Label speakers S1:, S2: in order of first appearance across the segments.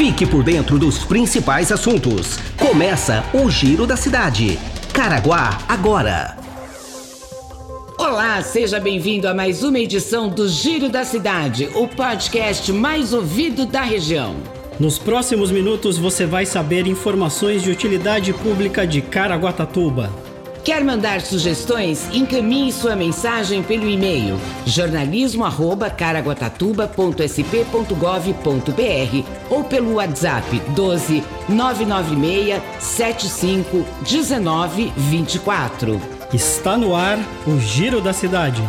S1: Fique por dentro dos principais assuntos. Começa o Giro da Cidade. Caraguá agora.
S2: Olá, seja bem-vindo a mais uma edição do Giro da Cidade, o podcast mais ouvido da região.
S3: Nos próximos minutos você vai saber informações de utilidade pública de Caraguatatuba.
S2: Quer mandar sugestões? Encaminhe sua mensagem pelo e-mail jornalismo@caraguatatuba.sp.gov.br ou pelo WhatsApp 12 996 75 19 24.
S3: Está no ar o Giro da Cidade.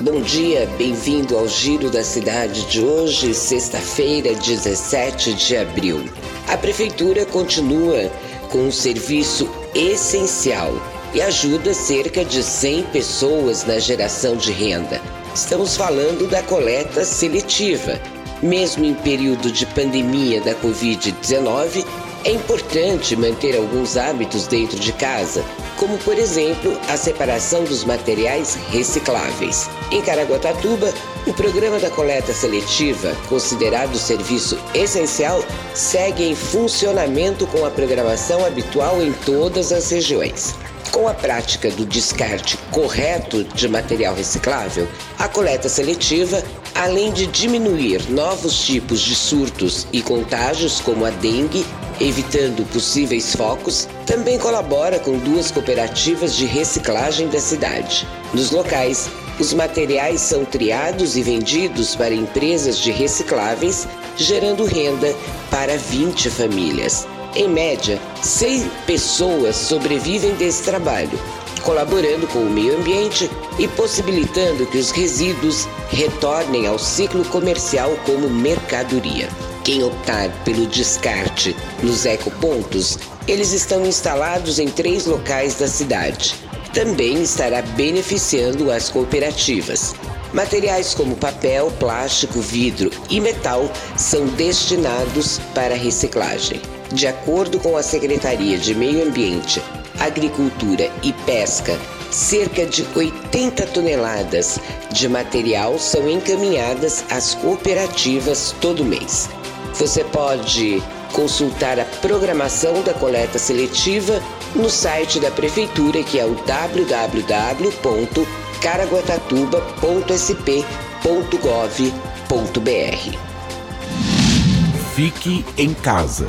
S2: Bom dia, bem-vindo ao Giro da Cidade de hoje, sexta-feira, 17 de abril. A Prefeitura continua com um serviço essencial e ajuda cerca de 100 pessoas na geração de renda. Estamos falando da coleta seletiva. Mesmo em período de pandemia da Covid-19, é importante manter alguns hábitos dentro de casa, como por exemplo a separação dos materiais recicláveis. Em Caraguatatuba, o programa da coleta seletiva, considerado serviço essencial, segue em funcionamento com a programação habitual em todas as regiões. Com a prática do descarte correto de material reciclável, a coleta seletiva, além de diminuir novos tipos de surtos e contágios como a dengue, evitando possíveis focos, também colabora com duas cooperativas de reciclagem da cidade. Nos locais, os materiais são triados e vendidos para empresas de recicláveis, gerando renda para 20 famílias. Em média, 100 pessoas sobrevivem desse trabalho, colaborando com o meio ambiente e possibilitando que os resíduos retornem ao ciclo comercial como mercadoria. Quem optar pelo descarte nos ecopontos, eles estão instalados em três locais da cidade. Também estará beneficiando as cooperativas. Materiais como papel, plástico, vidro e metal são destinados para reciclagem. De acordo com a Secretaria de Meio Ambiente, Agricultura e Pesca, cerca de 80 toneladas de material são encaminhadas às cooperativas todo mês. Você pode consultar a programação da coleta seletiva no site da Prefeitura, que é o www.caraguatatuba.sp.gov.br.
S1: Fique em casa.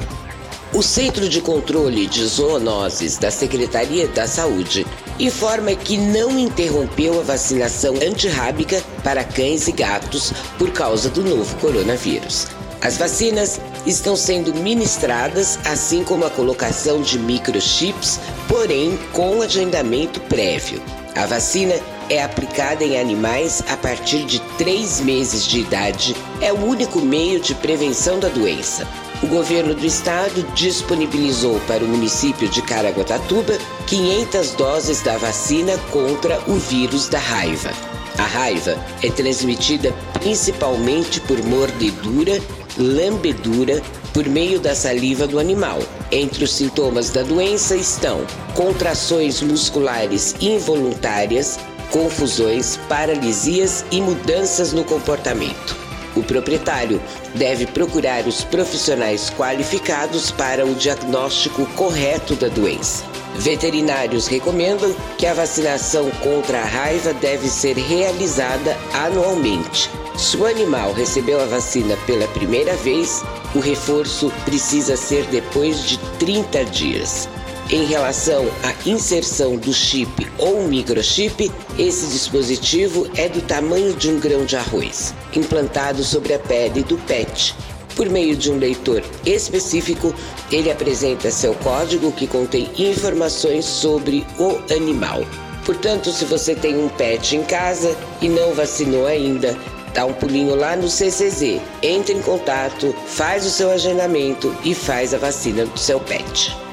S2: O Centro de Controle de Zoonoses da Secretaria da Saúde informa que não interrompeu a vacinação antirrábica para cães e gatos por causa do novo coronavírus. As vacinas estão sendo ministradas, assim como a colocação de microchips, porém com agendamento prévio. A vacina é aplicada em animais a partir de três meses de idade. É o único meio de prevenção da doença. O governo do estado disponibilizou para o município de Caraguatatuba 500 doses da vacina contra o vírus da raiva. A raiva é transmitida principalmente por mordedura, lambedura, por meio da saliva do animal. Entre os sintomas da doença estão contrações musculares involuntárias, confusões, paralisias e mudanças no comportamento. O proprietário deve procurar os profissionais qualificados para o diagnóstico correto da doença. Veterinários recomendam que a vacinação contra a raiva deve ser realizada anualmente. Se o animal recebeu a vacina pela primeira vez, o reforço precisa ser depois de 30 dias. Em relação à inserção do chip ou microchip, esse dispositivo é do tamanho de um grão de arroz, implantado sobre a pele do pet. Por meio de um leitor específico, ele apresenta seu código que contém informações sobre o animal. Portanto, se você tem um pet em casa e não vacinou ainda, dá um pulinho lá no CCZ, entre em contato, faz o seu agendamento e faz a vacina do seu pet.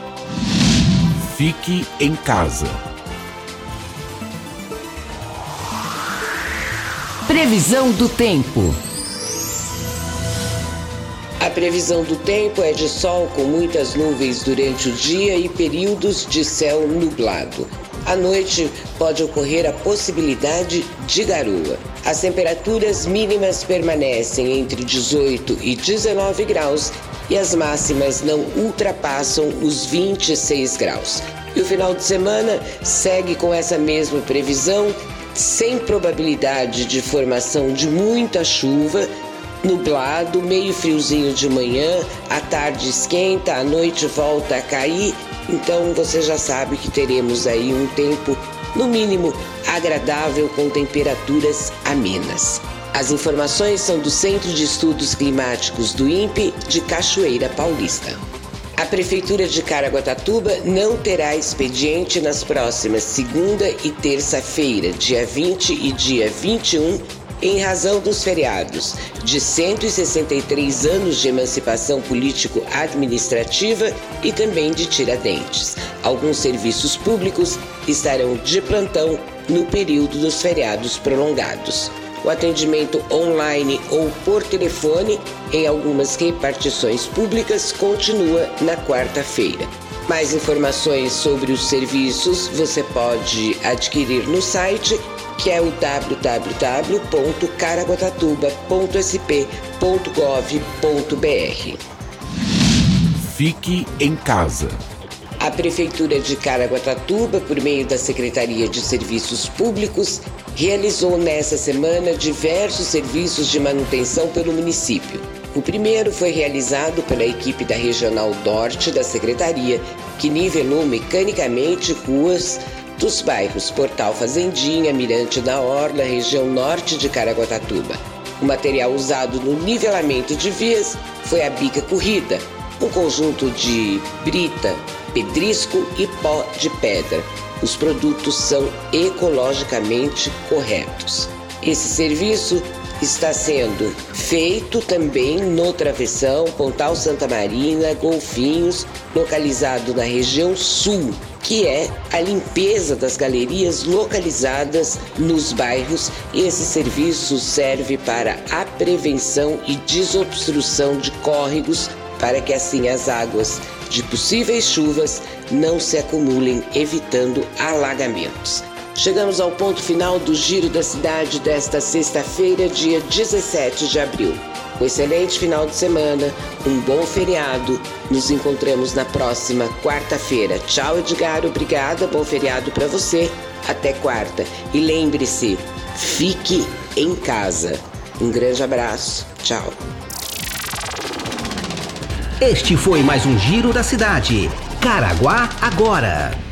S1: Fique em casa.
S2: Previsão do tempo. A previsão do tempo é de sol com muitas nuvens durante o dia e períodos de céu nublado. À noite pode ocorrer a possibilidade de garoa. As temperaturas mínimas permanecem entre 18 e 19 graus e as máximas não ultrapassam os 26 graus. E o final de semana segue com essa mesma previsão, sem probabilidade de formação de muita chuva, nublado, meio friozinho de manhã, à tarde esquenta, à noite volta a cair. Então você já sabe que teremos aí um tempo, no mínimo, agradável com temperaturas amenas. As informações são do Centro de Estudos Climáticos do INPE de Cachoeira Paulista. A Prefeitura de Caraguatatuba não terá expediente nas próximas segunda e terça-feira, dia 20 e dia 21, em razão dos feriados de 163 anos de emancipação político-administrativa e também de Tiradentes. Alguns serviços públicos estarão de plantão no período dos feriados prolongados. O atendimento online ou por telefone em algumas repartições públicas continua na quarta-feira. Mais informações sobre os serviços você pode adquirir no site que é o www.caraguatatuba.sp.gov.br.
S4: Fique em casa.
S2: A Prefeitura de Caraguatatuba, por meio da Secretaria de Serviços Públicos, realizou nesta semana diversos serviços de manutenção pelo município. O primeiro foi realizado pela equipe da Regional Norte da Secretaria, que nivelou mecanicamente ruas dos bairros Portal Fazendinha, Mirante da Orla, região norte de Caraguatatuba. O material usado no nivelamento de vias foi a bica corrida, um conjunto de brita, pedrisco e pó de pedra. Os produtos são ecologicamente corretos. Esse serviço está sendo feito também no Travessão, Pontal Santa Marina, Golfinhos, localizado na região sul, que é a limpeza das galerias localizadas nos bairros. Esse serviço serve para a prevenção e desobstrução de córregos, para que assim as águas de possíveis chuvas não se acumulem, evitando alagamentos. Chegamos ao ponto final do Giro da Cidade desta sexta-feira, dia 17 de abril. Um excelente final de semana, um bom feriado. Nos encontramos na próxima quarta-feira. Tchau, Edgar. Obrigada. Bom feriado para você. Até quarta. E lembre-se, fique em casa. Um grande abraço. Tchau.
S1: Este foi mais um Giro da Cidade. Caraguá agora.